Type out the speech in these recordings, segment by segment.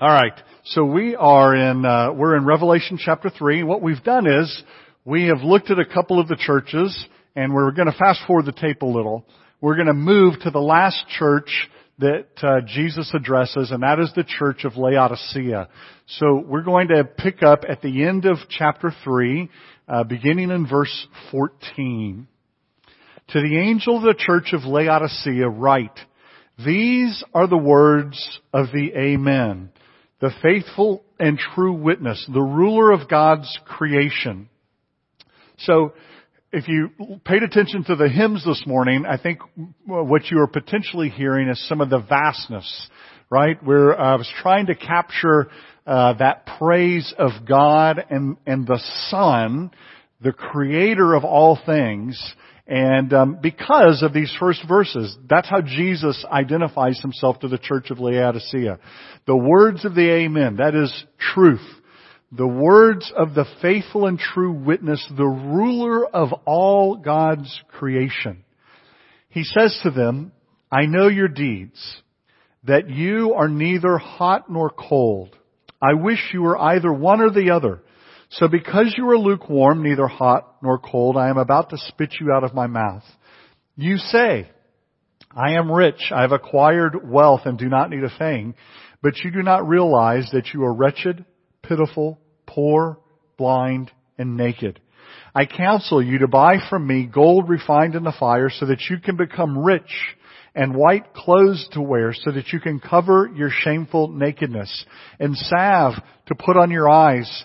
All right. So we are in uh, we're in Revelation chapter three. What we've done is we have looked at a couple of the churches, and we're going to fast forward the tape a little. We're going to move to the last church that uh, Jesus addresses, and that is the church of Laodicea. So we're going to pick up at the end of chapter three, uh, beginning in verse fourteen. To the angel of the church of Laodicea, write. These are the words of the Amen the faithful and true witness, the ruler of God's creation. So, if you paid attention to the hymns this morning, I think what you are potentially hearing is some of the vastness, right? Where I was trying to capture uh, that praise of God and and the Son, the Creator of all things, and um, because of these first verses, that's how Jesus identifies himself to the church of Laodicea. The words of the Amen, that is truth. The words of the faithful and true witness, the ruler of all God's creation. He says to them, I know your deeds, that you are neither hot nor cold. I wish you were either one or the other. So because you are lukewarm, neither hot nor cold, I am about to spit you out of my mouth. You say, I am rich, I have acquired wealth and do not need a thing, but you do not realize that you are wretched, pitiful, poor, blind, and naked. I counsel you to buy from me gold refined in the fire so that you can become rich and white clothes to wear so that you can cover your shameful nakedness and salve to put on your eyes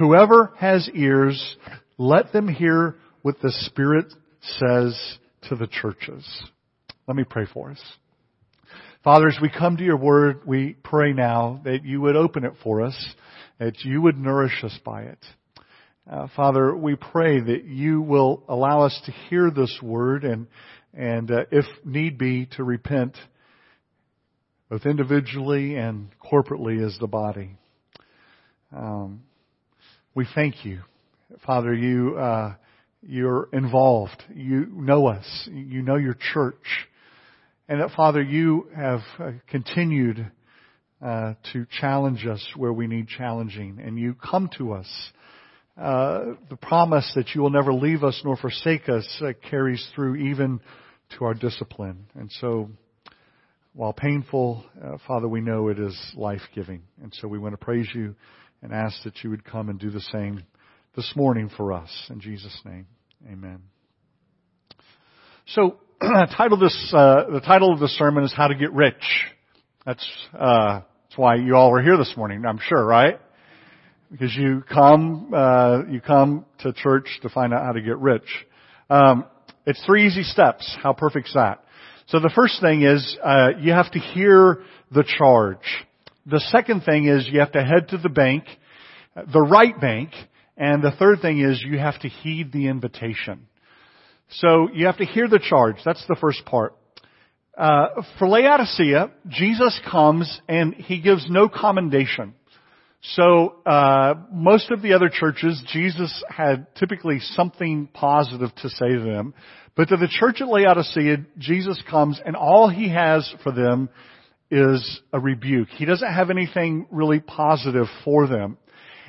Whoever has ears, let them hear what the Spirit says to the churches. Let me pray for us. Father, as we come to your word, we pray now that you would open it for us, that you would nourish us by it. Uh, Father, we pray that you will allow us to hear this word and, and uh, if need be, to repent both individually and corporately as the body. Um, we thank you. Father, you, uh, you're involved. You know us. You know your church. And that, Father, you have uh, continued uh, to challenge us where we need challenging. And you come to us. Uh, the promise that you will never leave us nor forsake us uh, carries through even to our discipline. And so, while painful, uh, Father, we know it is life-giving. And so we want to praise you and ask that you would come and do the same this morning for us. In Jesus' name, amen. So, title this, uh, the title of the sermon is How to Get Rich. That's, uh, that's why you all were here this morning, I'm sure, right? Because you come, uh, you come to church to find out how to get rich. Um, it's three easy steps. How perfect's that? So the first thing is, uh, you have to hear the charge. The second thing is you have to head to the bank, the right bank, and the third thing is you have to heed the invitation. So you have to hear the charge. That's the first part. Uh, for Laodicea, Jesus comes and he gives no commendation. So uh, most of the other churches, Jesus had typically something positive to say to them, but to the church at Laodicea, Jesus comes and all he has for them is a rebuke. He doesn't have anything really positive for them.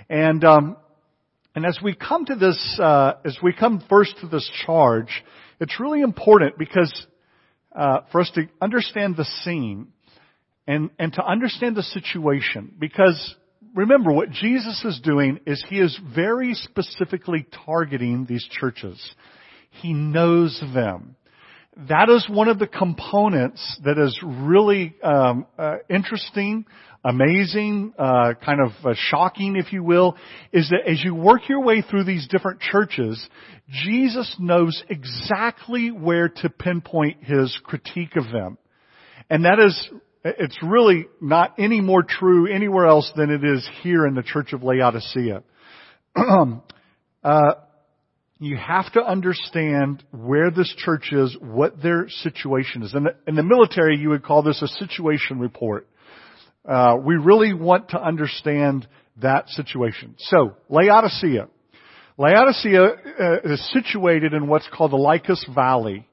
And um, and as we come to this, uh, as we come first to this charge, it's really important because uh, for us to understand the scene and and to understand the situation. Because remember, what Jesus is doing is he is very specifically targeting these churches. He knows them that is one of the components that is really um, uh, interesting, amazing, uh, kind of uh, shocking, if you will, is that as you work your way through these different churches, Jesus knows exactly where to pinpoint his critique of them. And that is it's really not any more true anywhere else than it is here in the church of Laodicea. you have to understand where this church is, what their situation is. In the, in the military, you would call this a situation report. Uh, we really want to understand that situation. So, Laodicea. Laodicea uh, is situated in what's called the Lycus Valley.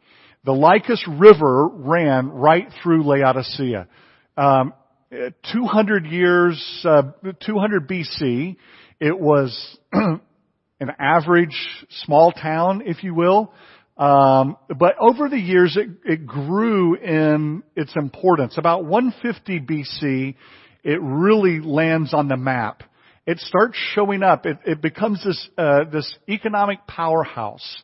The Lycus River ran right through Laodicea. Um, 200 years, uh, 200 BC, it was an average small town, if you will. Um, but over the years, it, it grew in its importance. About 150 BC, it really lands on the map. It starts showing up. It, it becomes this uh, this economic powerhouse,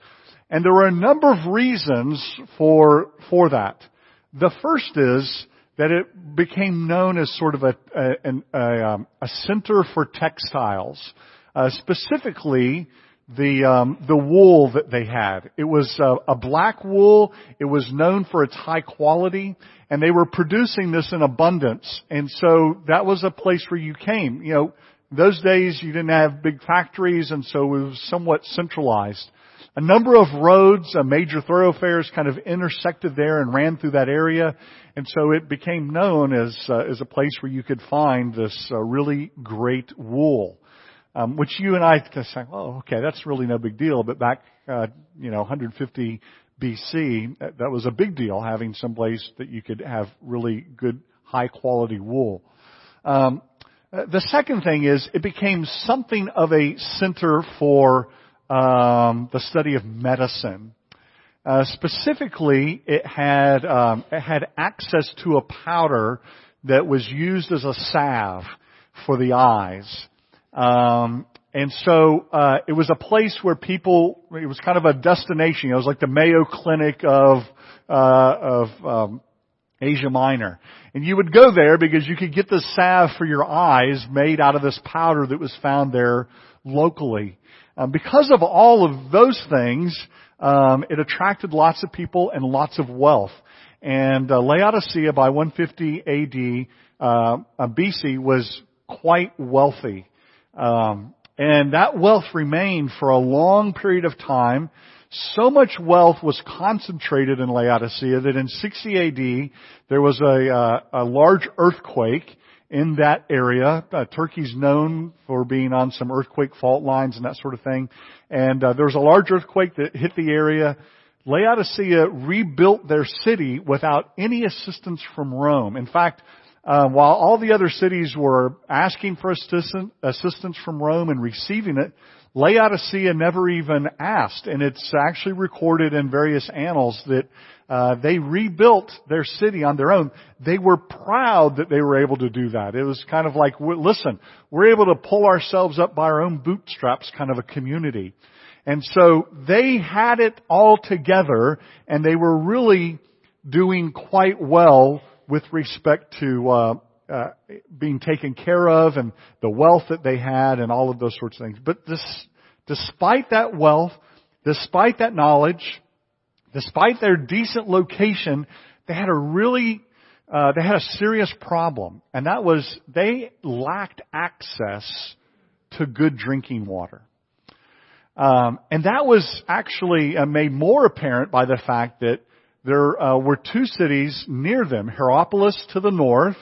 and there are a number of reasons for for that. The first is that it became known as sort of a a, a, um, a center for textiles, uh, specifically the um, the wool that they had. It was uh, a black wool. It was known for its high quality, and they were producing this in abundance. And so that was a place where you came. You know, those days you didn't have big factories, and so it was somewhat centralized. A number of roads, uh, major thoroughfares, kind of intersected there and ran through that area, and so it became known as uh, as a place where you could find this uh, really great wool um, which you and I can say, oh, okay, that's really no big deal. But back, uh, you know, 150 BC, that was a big deal having some place that you could have really good, high quality wool. Um, uh, the second thing is it became something of a center for um, the study of medicine. Uh, specifically, it had um, it had access to a powder that was used as a salve for the eyes. Um, and so uh, it was a place where people. It was kind of a destination. It was like the Mayo Clinic of uh, of um, Asia Minor, and you would go there because you could get the salve for your eyes made out of this powder that was found there locally. Um, because of all of those things, um, it attracted lots of people and lots of wealth. And uh, Laodicea, by 150 AD uh, BC, was quite wealthy. Um, and that wealth remained for a long period of time. So much wealth was concentrated in Laodicea that in 60 AD there was a, uh, a large earthquake in that area. Uh, Turkey's known for being on some earthquake fault lines and that sort of thing. And uh, there was a large earthquake that hit the area. Laodicea rebuilt their city without any assistance from Rome. In fact, uh, while all the other cities were asking for assistance from Rome and receiving it, Laodicea never even asked, and it's actually recorded in various annals that uh, they rebuilt their city on their own. They were proud that they were able to do that. It was kind of like, listen, we're able to pull ourselves up by our own bootstraps, kind of a community. And so they had it all together, and they were really doing quite well with respect to uh, uh, being taken care of and the wealth that they had and all of those sorts of things. But this, despite that wealth, despite that knowledge, despite their decent location, they had a really uh, they had a serious problem, and that was they lacked access to good drinking water. Um, and that was actually uh, made more apparent by the fact that there uh, were two cities near them, Hierapolis to the north,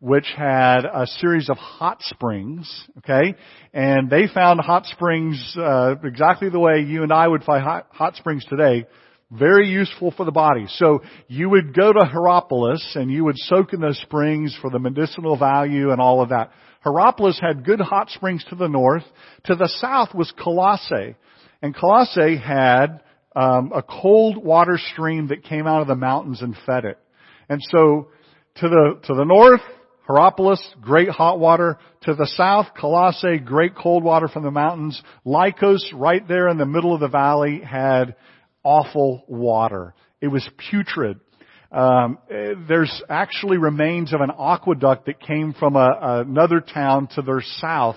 which had a series of hot springs, okay? And they found hot springs uh, exactly the way you and I would find hot, hot springs today. Very useful for the body. So you would go to Hierapolis and you would soak in those springs for the medicinal value and all of that. Hierapolis had good hot springs to the north. To the south was Colossae. And Colossae had um, a cold water stream that came out of the mountains and fed it. And so to the to the north, Hierapolis, great hot water. To the south, Colossae, great cold water from the mountains. Lycus, right there in the middle of the valley, had awful water. It was putrid. Um, there's actually remains of an aqueduct that came from a, another town to their south.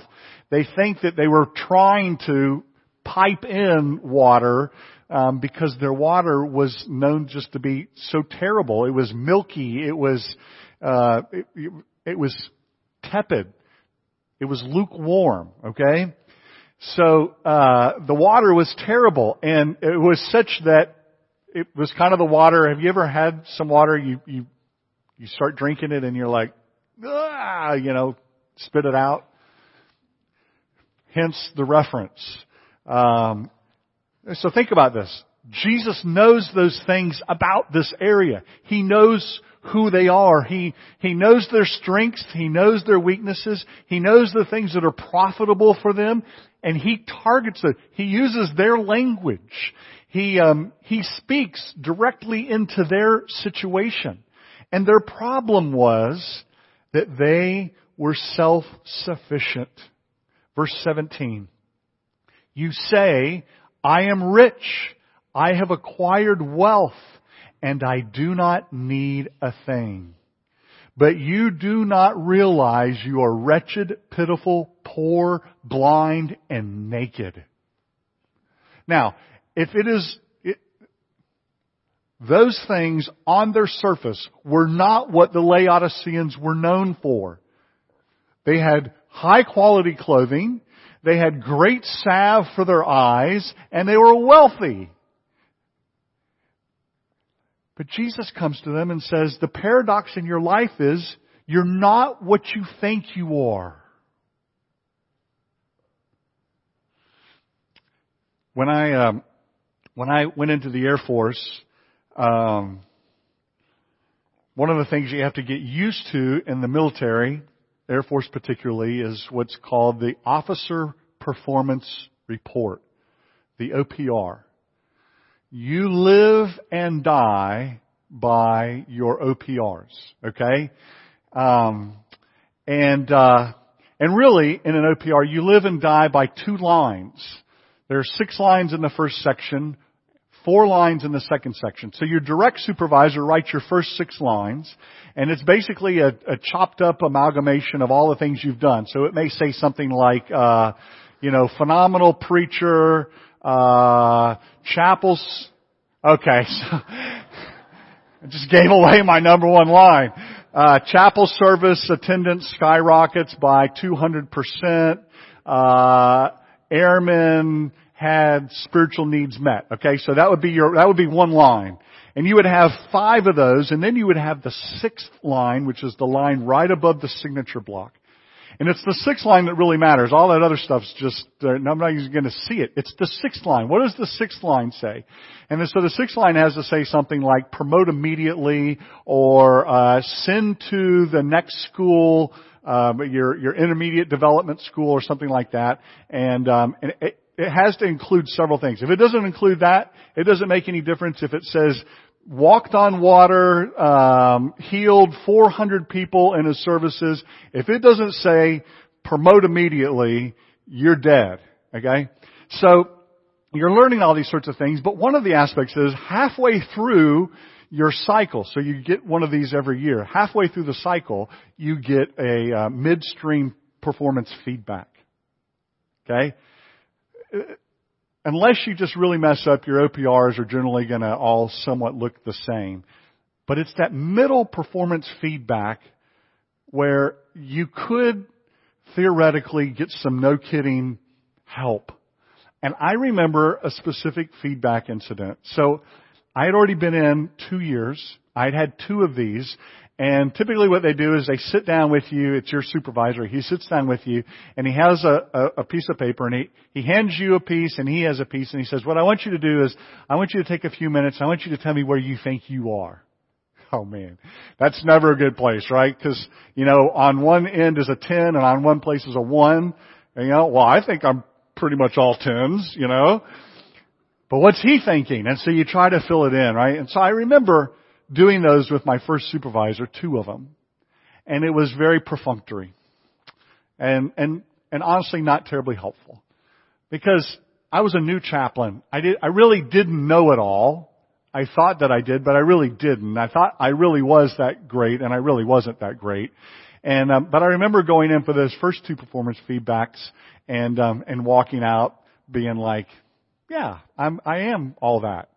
They think that they were trying to pipe in water um, because their water was known just to be so terrible. It was milky. It was uh, it, it was tepid. It was lukewarm, okay? So, uh, the water was terrible and it was such that it was kind of the water. Have you ever had some water you, you, you start drinking it and you're like, ah, you know, spit it out? Hence the reference. Um, so think about this. Jesus knows those things about this area. He knows who they are. He, he knows their strengths. He knows their weaknesses. He knows the things that are profitable for them. And he targets it. He uses their language. He, um, he speaks directly into their situation. And their problem was that they were self-sufficient. Verse 17. You say, I am rich. I have acquired wealth and I do not need a thing. But you do not realize you are wretched, pitiful, poor, blind, and naked. Now, if it is, it, those things on their surface were not what the Laodiceans were known for. They had high quality clothing, they had great salve for their eyes, and they were wealthy. But Jesus comes to them and says, the paradox in your life is, you're not what you think you are. When I, um, when I went into the Air Force, um, one of the things you have to get used to in the military, Air Force particularly, is what's called the Officer Performance Report, the OPR. You live and die by your OPRs, okay? Um, and uh, and really, in an OPR, you live and die by two lines. There are six lines in the first section, four lines in the second section. So your direct supervisor writes your first six lines, and it's basically a, a chopped up amalgamation of all the things you've done. So it may say something like, uh, you know, phenomenal preacher, uh, chapels. Okay, so I just gave away my number one line. Uh, chapel service attendance skyrockets by 200%. Uh, airmen had spiritual needs met. Okay, so that would be your, that would be one line. And you would have five of those, and then you would have the sixth line, which is the line right above the signature block. And it's the sixth line that really matters. All that other stuff's just, uh, even going to see it. It's the sixth line. What does the sixth line say? And so the sixth line has to say something like promote immediately or uh, send to the next school, uh, your your intermediate development school or something like that. And, um, and it has to include several things. If it doesn't include that, it doesn't make any difference if it says walked on water, um, healed 400 people in his services. If it doesn't say promote immediately, you're dead. Okay? So, you're learning all these sorts of things, but one of the aspects is halfway through your cycle, so you get one of these every year, halfway through the cycle, you get a uh, midstream performance feedback. Okay? Unless you just really mess up, your OPRs are generally going to all somewhat look the same. But it's that middle performance feedback where you could theoretically get some no kidding help. And I remember a specific feedback incident. So I had already been in two years. I'd had two of these and typically what they do is they sit down with you, it's your supervisor, he sits down with you, and he has a, a, a piece of paper, and he, he hands you a piece, and he has a piece, and he says, what I want you to do is, I want you to take a few minutes, I want you to tell me where you think you are. Oh man, that's never a good place, right? Because, you know, on one end is a 10, and on one place is a 1, and you know, well I think I'm pretty much all 10s, you know? But what's he thinking? And so you try to fill it in, right? And so I remember, doing those with my first supervisor, two of them. And it was very perfunctory. And, and, and honestly not terribly helpful. Because I was a new chaplain. I did, I really didn't know it all. I thought that I did, but I really didn't. I thought I really was that great, and I really wasn't that great. And um, but I remember going in for those first two performance feedbacks and um, and walking out being like, yeah, I'm I am all that.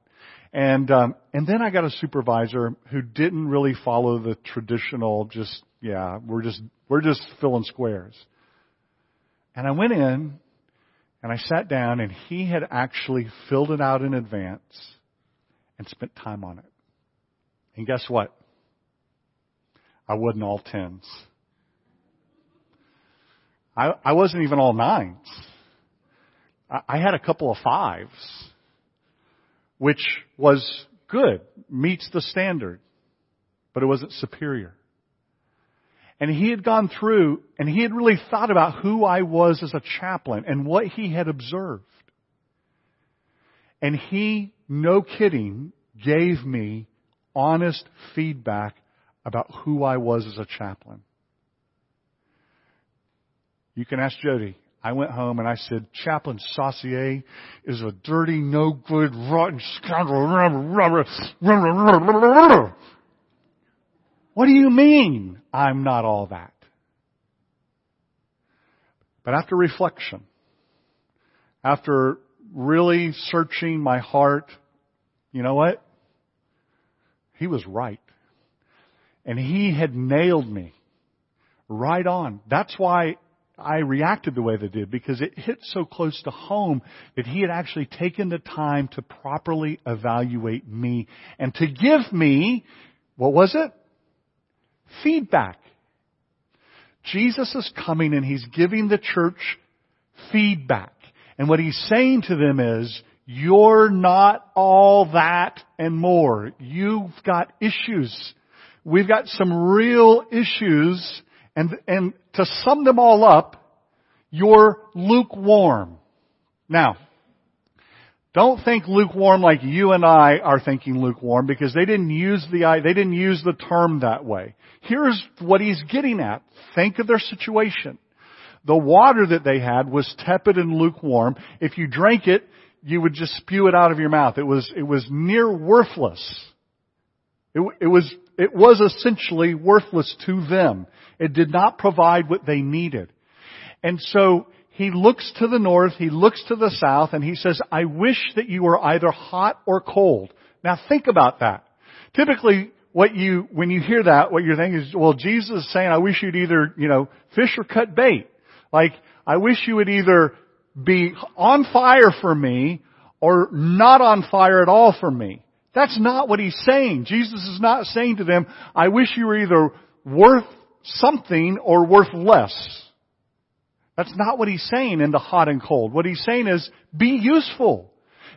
And um, and then I got a supervisor who didn't really follow the traditional. Just yeah, we're just we're just filling squares. And I went in and I sat down, and he had actually filled it out in advance and spent time on it. And guess what? I wasn't all tens. I, I wasn't even all nines. I, I had a couple of fives which was good, meets the standard, but it wasn't superior. And he had gone through and he had really thought about who I was as a chaplain and what he had observed. And he, no kidding, gave me honest feedback about who I was as a chaplain. You can ask Jody. I went home and I said, Chaplain Saucier is a dirty, no good, rotten scoundrel. What do you mean I'm not all that? But after reflection, after really searching my heart, you know what? He was right. And he had nailed me right on. That's why I reacted the way they did because it hit so close to home that he had actually taken the time to properly evaluate me and to give me, what was it? Feedback. Jesus is coming and he's giving the church feedback. And what he's saying to them is, you're not all that and more. You've got issues. We've got some real issues and, and to sum them all up, you're lukewarm. Now, don't think lukewarm like you and I are thinking lukewarm because they didn't use the, they didn't use the term that way. Here's what he's getting at. Think of their situation. The water that they had was tepid and lukewarm. If you drank it, you would just spew it out of your mouth. It was, it was near worthless. It, it was, it was essentially worthless to them. It did not provide what they needed. And so he looks to the north, he looks to the south, and he says, I wish that you were either hot or cold. Now think about that. Typically, what you, when you hear that, what you're thinking is, well, Jesus is saying, I wish you'd either, you know, fish or cut bait. Like, I wish you would either be on fire for me or not on fire at all for me. That's not what he's saying. Jesus is not saying to them, I wish you were either worth something or worth less. That's not what he's saying in the hot and cold. What he's saying is be useful.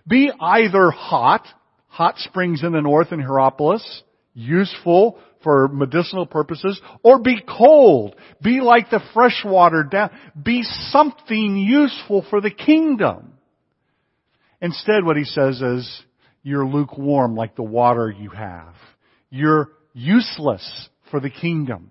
Be either hot, hot springs in the north in Hierapolis, useful for medicinal purposes, or be cold. Be like the fresh water down. Be something useful for the kingdom. Instead, what he says is, you're lukewarm like the water you have. You're useless for the kingdom.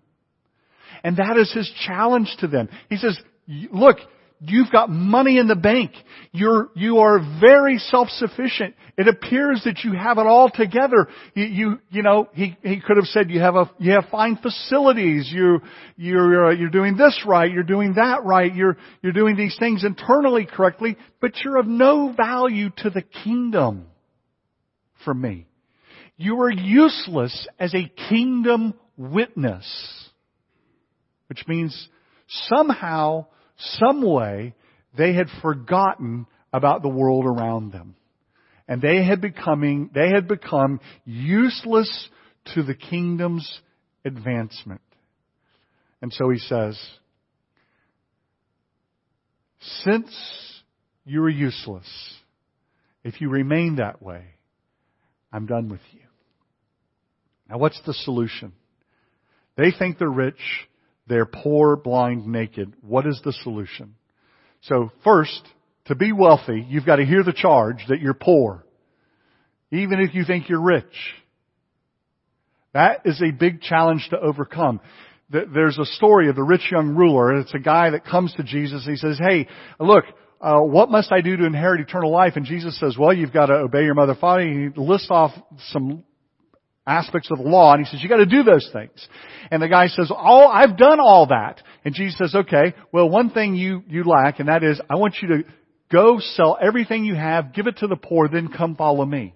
And that is his challenge to them. He says, look, you've got money in the bank. You're, you are very self-sufficient. It appears that you have it all together. You, you, you know, he, he could have said you have a, you have fine facilities. You, you're, uh, you're doing this right. You're doing that right. You're, you're doing these things internally correctly, but you're of no value to the kingdom for me. You are useless as a kingdom witness. Which means somehow some way, they had forgotten about the world around them. And they had becoming, they had become useless to the kingdom's advancement. And so he says, since you are useless, if you remain that way, I'm done with you. Now what's the solution? They think they're rich. They're poor, blind, naked. What is the solution? So first, to be wealthy, you've got to hear the charge that you're poor. Even if you think you're rich. That is a big challenge to overcome. There's a story of the rich young ruler. It's a guy that comes to Jesus. He says, hey, look, uh, what must I do to inherit eternal life? And Jesus says, well, you've got to obey your mother, father. He lists off some aspects of the law and he says, you gotta do those things. And the guy says, oh, I've done all that. And Jesus says, okay, well one thing you, you lack and that is, I want you to go sell everything you have, give it to the poor, then come follow me.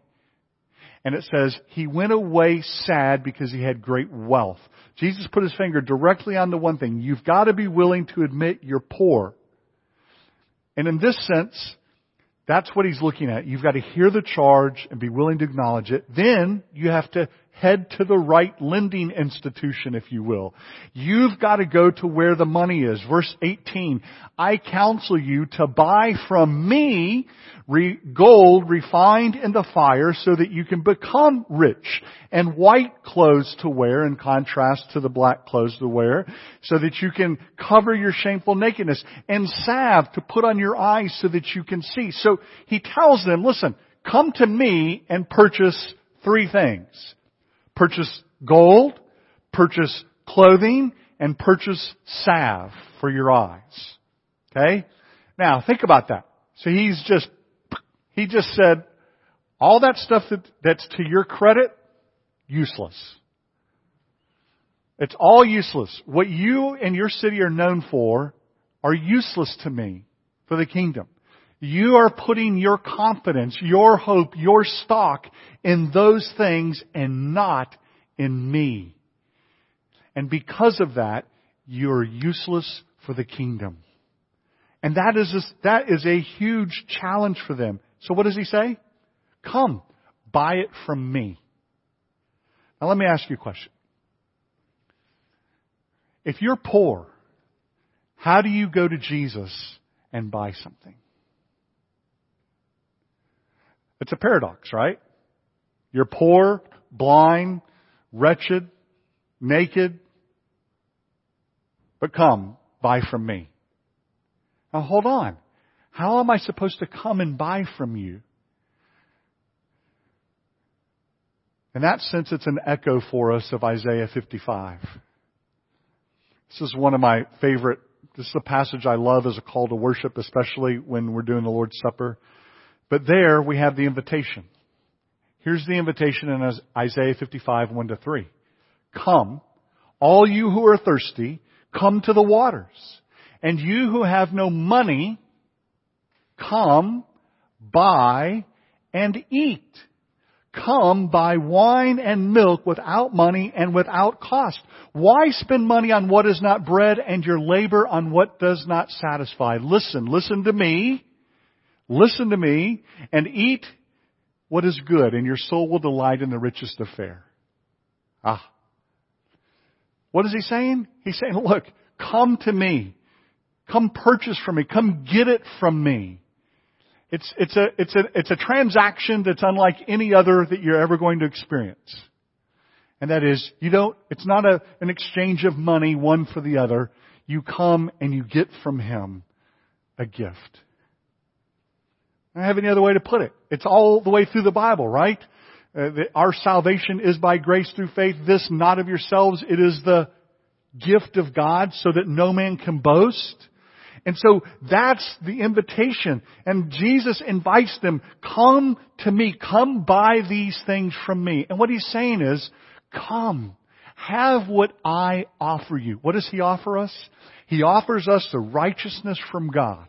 and it says, he went away sad because he had great wealth. Jesus put his finger directly on the one thing. You've got to be willing to admit you're poor. And in this sense, that's what he's looking at. You've got to hear the charge and be willing to acknowledge it. Then you have to head to the right lending institution, if you will. You've got to go to where the money is. Verse 18, I counsel you to buy from me gold refined in the fire so that you can become rich and white clothes to wear in contrast to the black clothes to wear so that you can cover your shameful nakedness and salve to put on your eyes so that you can see. So he tells them, listen, come to me and purchase three things Purchase gold, purchase clothing, and purchase salve for your eyes. Okay? Now, think about that. So he's just, he just said, all that stuff that, that's to your credit, useless. It's all useless. What you and your city are known for are useless to me for the kingdom. You are putting your confidence, your hope, your stock in those things and not in me. And because of that, you're useless for the kingdom. And that is a, that is a huge challenge for them. So what does he say? Come, buy it from me. Now let me ask you a question. If you're poor, how do you go to Jesus and buy something? It's a paradox, right? You're poor, blind, wretched, naked, but come, buy from me. Now hold on. How am I supposed to come and buy from you? In that sense, it's an echo for us of Isaiah 55. This is one of my favorite, this is a passage I love as a call to worship, especially when we're doing the Lord's Supper. But there we have the invitation. Here's the invitation in Isaiah 55, 1 to 3. Come, all you who are thirsty, come to the waters. And you who have no money, come, buy, and eat. Come buy wine and milk without money and without cost. Why spend money on what is not bread and your labor on what does not satisfy? Listen, listen to me Listen to me and eat what is good, and your soul will delight in the richest of fare. Ah. What is he saying? He's saying, look, come to me. Come purchase from me. Come get it from me. It's, it's a, it's a, it's a transaction that's unlike any other that you're ever going to experience. And that is, you don't, it's not a, an exchange of money one for the other. You come and you get from Him a gift. I don't have any other way to put it. It's all the way through the Bible, right? Uh, the, our salvation is by grace through faith. This not of yourselves. It is the gift of God so that no man can boast. And so that's the invitation. And Jesus invites them, come to me, come buy these things from me. And what he's saying is, come, have what I offer you. What does he offer us? He offers us the righteousness from God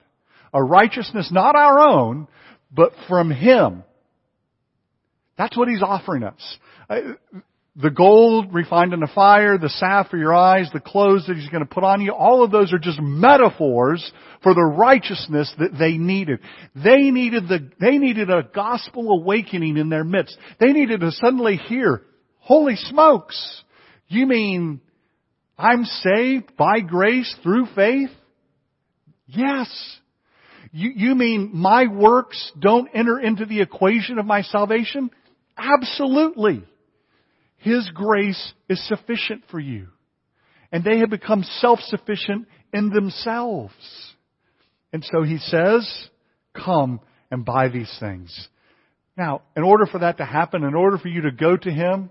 a righteousness not our own, but from Him. That's what He's offering us. Uh, the gold refined in the fire, the salve for your eyes, the clothes that He's going to put on you, all of those are just metaphors for the righteousness that they needed. They needed the, they needed a gospel awakening in their midst. They needed to suddenly hear, holy smokes, you mean I'm saved by grace through faith? Yes. You, you mean my works don't enter into the equation of my salvation? Absolutely. His grace is sufficient for you. And they have become self-sufficient in themselves. And so he says, come and buy these things. Now, in order for that to happen, in order for you to go to him,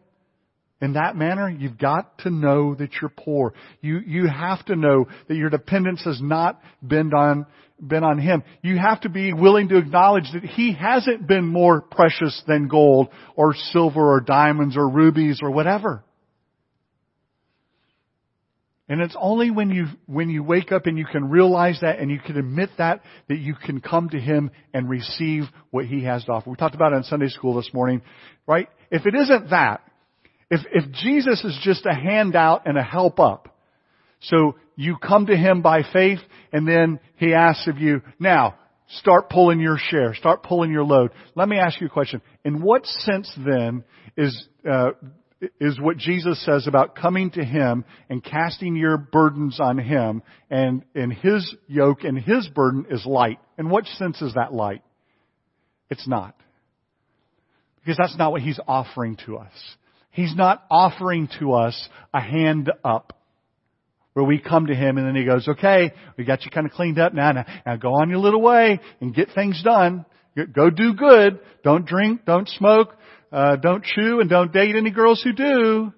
in that manner, you've got to know that you're poor. You, you have to know that your dependence has not been on, been on Him. You have to be willing to acknowledge that He hasn't been more precious than gold or silver or diamonds or rubies or whatever. And it's only when you, when you wake up and you can realize that and you can admit that, that you can come to Him and receive what He has to offer. We talked about it in Sunday school this morning, right? if it isn't that, if, if Jesus is just a handout and a help up, so you come to Him by faith and then He asks of you, now, start pulling your share, start pulling your load. Let me ask you a question. In what sense then is, uh, is what Jesus says about coming to Him and casting your burdens on Him and, and His yoke and His burden is light. In what sense is that light? It's not. Because that's not what He's offering to us. He's not offering to us a hand up where we come to Him and then He goes, okay, we got you kind of cleaned up now, now, now go on your little way and get things done. Go do good. Don't drink, don't smoke, uh, don't chew, and don't date any girls who do.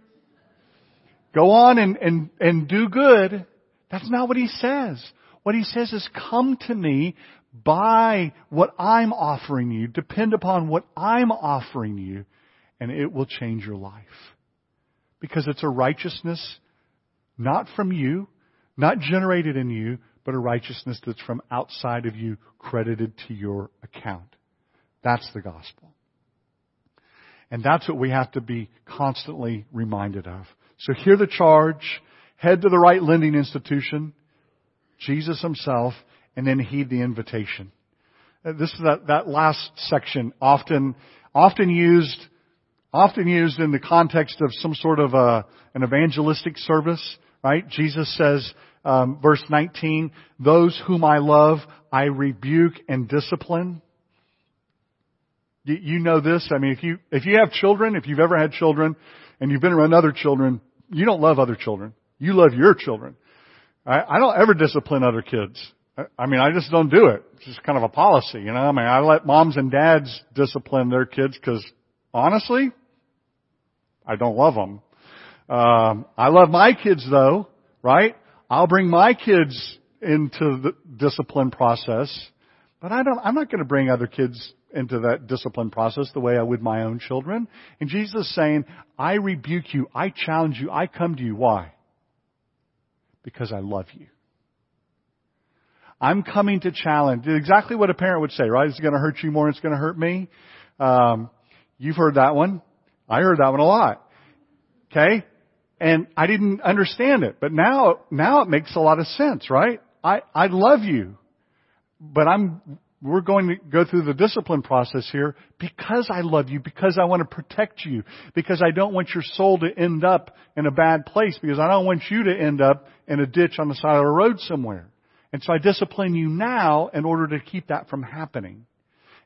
Go on and, and, and do good. That's not what He says. What He says is come to me, buy what I'm offering you, depend upon what I'm offering you, and it will change your life. Because it's a righteousness not from you, not generated in you, but a righteousness that's from outside of you, credited to your account. That's the gospel. And that's what we have to be constantly reminded of. So hear the charge, head to the right lending institution, Jesus himself, and then heed the invitation. Uh, this is that, that last section, often, often used, often used in the context of some sort of a, an evangelistic service right? Jesus says, um, verse 19, those whom I love, I rebuke and discipline. You, know this. I mean, if you, if you have children, if you've ever had children and you've been around other children, you don't love other children. You love your children. I, I don't ever discipline other kids. I, I mean, I just don't do it. It's just kind of a policy, you know. I mean, I let moms and dads discipline their kids because honestly, I don't love them. Um, I love my kids though, right? I'll bring my kids into the discipline process, but I don't, I'm not going to bring other kids into that discipline process the way I would my own children. And Jesus is saying, I rebuke you, I challenge you, I come to you. Why? Because I love you. I'm coming to challenge. Exactly what a parent would say, right? It's going to hurt you more than it's going to hurt me. Um, you've heard that one. I heard that one a lot. Okay? and I didn't understand it. But now, now it makes a lot of sense, right? I, I love you, but I'm, we're going to go through the discipline process here because I love you, because I want to protect you, because I don't want your soul to end up in a bad place, because I don't want you to end up in a ditch on the side of the road somewhere. And so I discipline you now in order to keep that from happening.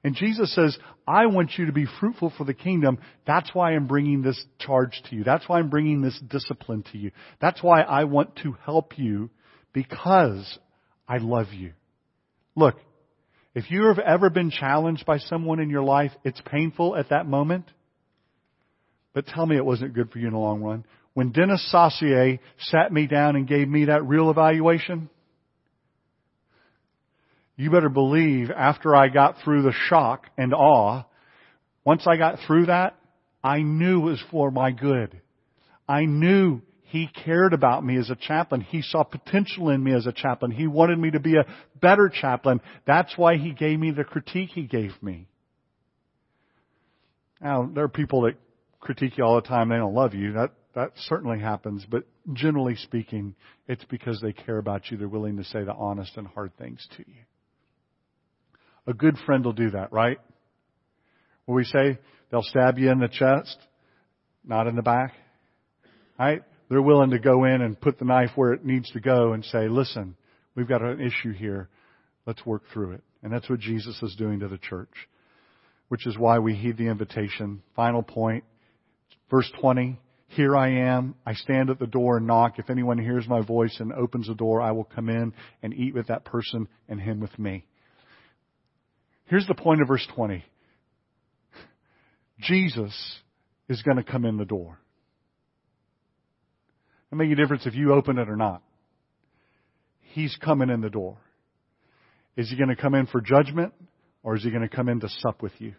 And Jesus says, I want you to be fruitful for the kingdom. That's why I'm bringing this charge to you. That's why I'm bringing this discipline to you. That's why I want to help you because I love you. Look, if you have ever been challenged by someone in your life, it's painful at that moment. But tell me it wasn't good for you in the long run. When Dennis Saucier sat me down and gave me that real evaluation, you better believe after I got through the shock and awe, once I got through that, I knew it was for my good. I knew he cared about me as a chaplain. He saw potential in me as a chaplain. He wanted me to be a better chaplain. That's why he gave me the critique he gave me. Now, there are people that critique you all the time. They don't love you. That, that certainly happens. But generally speaking, it's because they care about you. They're willing to say the honest and hard things to you. A good friend will do that, right? Will we say they'll stab you in the chest, not in the back? Right? They're willing to go in and put the knife where it needs to go and say, listen, we've got an issue here. Let's work through it. And that's what Jesus is doing to the church, which is why we heed the invitation. Final point, verse 20. Here I am. I stand at the door and knock. If anyone hears my voice and opens the door, I will come in and eat with that person and him with me. Here's the point of verse 20. Jesus is going to come in the door. It make a difference if you open it or not. He's coming in the door. Is he going to come in for judgment or is he going to come in to sup with you?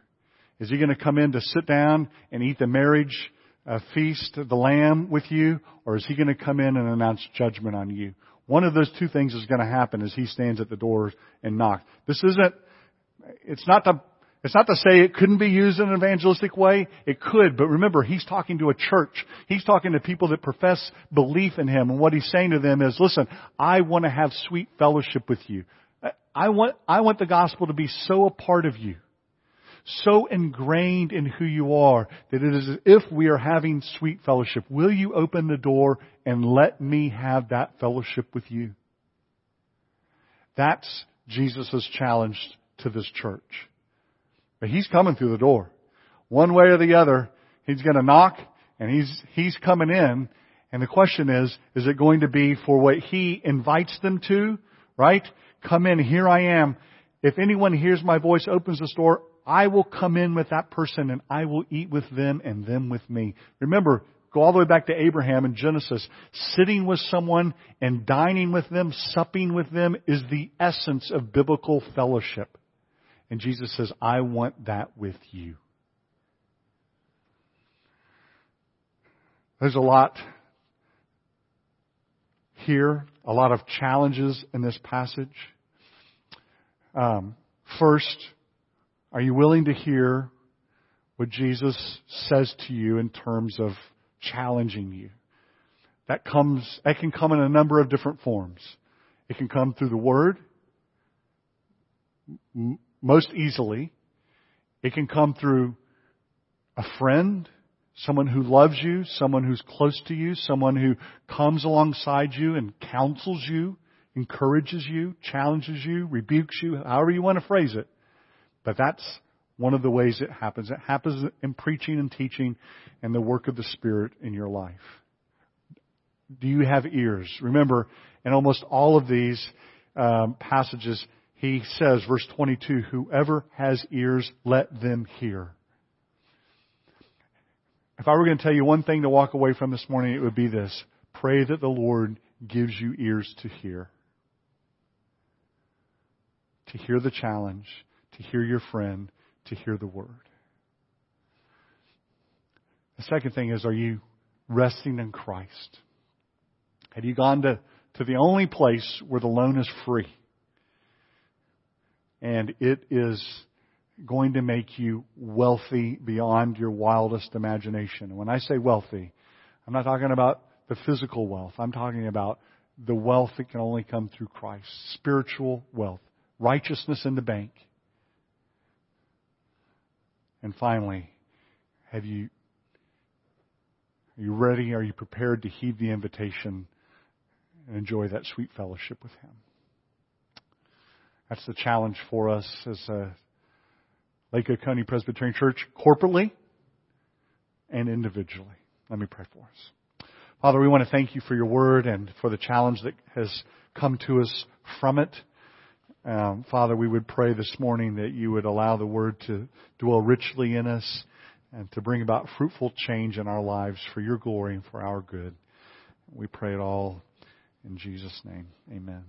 Is he going to come in to sit down and eat the marriage uh, feast, the lamb with you, or is he going to come in and announce judgment on you? One of those two things is going to happen as he stands at the door and knocks. This isn't it's not the, It's not to say it couldn't be used in an evangelistic way. It could, but remember, he's talking to a church. He's talking to people that profess belief in him. And what he's saying to them is, listen, I want to have sweet fellowship with you. I want, I want the gospel to be so a part of you, so ingrained in who you are, that it is as if we are having sweet fellowship. Will you open the door and let me have that fellowship with you? That's Jesus' challenge to this church. But he's coming through the door. One way or the other, he's going to knock and he's, he's coming in. And the question is, is it going to be for what he invites them to? Right? Come in, here I am. If anyone hears my voice, opens the door, I will come in with that person and I will eat with them and them with me. Remember, go all the way back to Abraham in Genesis. Sitting with someone and dining with them, supping with them is the essence of biblical fellowship. And Jesus says, I want that with you. There's a lot here, a lot of challenges in this passage. Um, first, are you willing to hear what Jesus says to you in terms of challenging you? That comes, that can come in a number of different forms. It can come through the Word most easily. It can come through a friend, someone who loves you, someone who's close to you, someone who comes alongside you and counsels you, encourages you, challenges you, rebukes you, however you want to phrase it. But that's one of the ways it happens. It happens in preaching and teaching and the work of the Spirit in your life. Do you have ears? Remember, in almost all of these um, passages, he says, verse 22, whoever has ears, let them hear. If I were going to tell you one thing to walk away from this morning, it would be this. Pray that the Lord gives you ears to hear. To hear the challenge, to hear your friend, to hear the word. The second thing is, are you resting in Christ? Have you gone to, to the only place where the loan is free? And it is going to make you wealthy beyond your wildest imagination. When I say wealthy, I'm not talking about the physical wealth. I'm talking about the wealth that can only come through Christ. Spiritual wealth. Righteousness in the bank. And finally, have you, are you ready? Are you prepared to heed the invitation and enjoy that sweet fellowship with Him? That's the challenge for us as a Lake Oconee Presbyterian Church corporately and individually. Let me pray for us. Father, we want to thank you for your word and for the challenge that has come to us from it. Um, Father, we would pray this morning that you would allow the word to dwell richly in us and to bring about fruitful change in our lives for your glory and for our good. We pray it all in Jesus' name. Amen.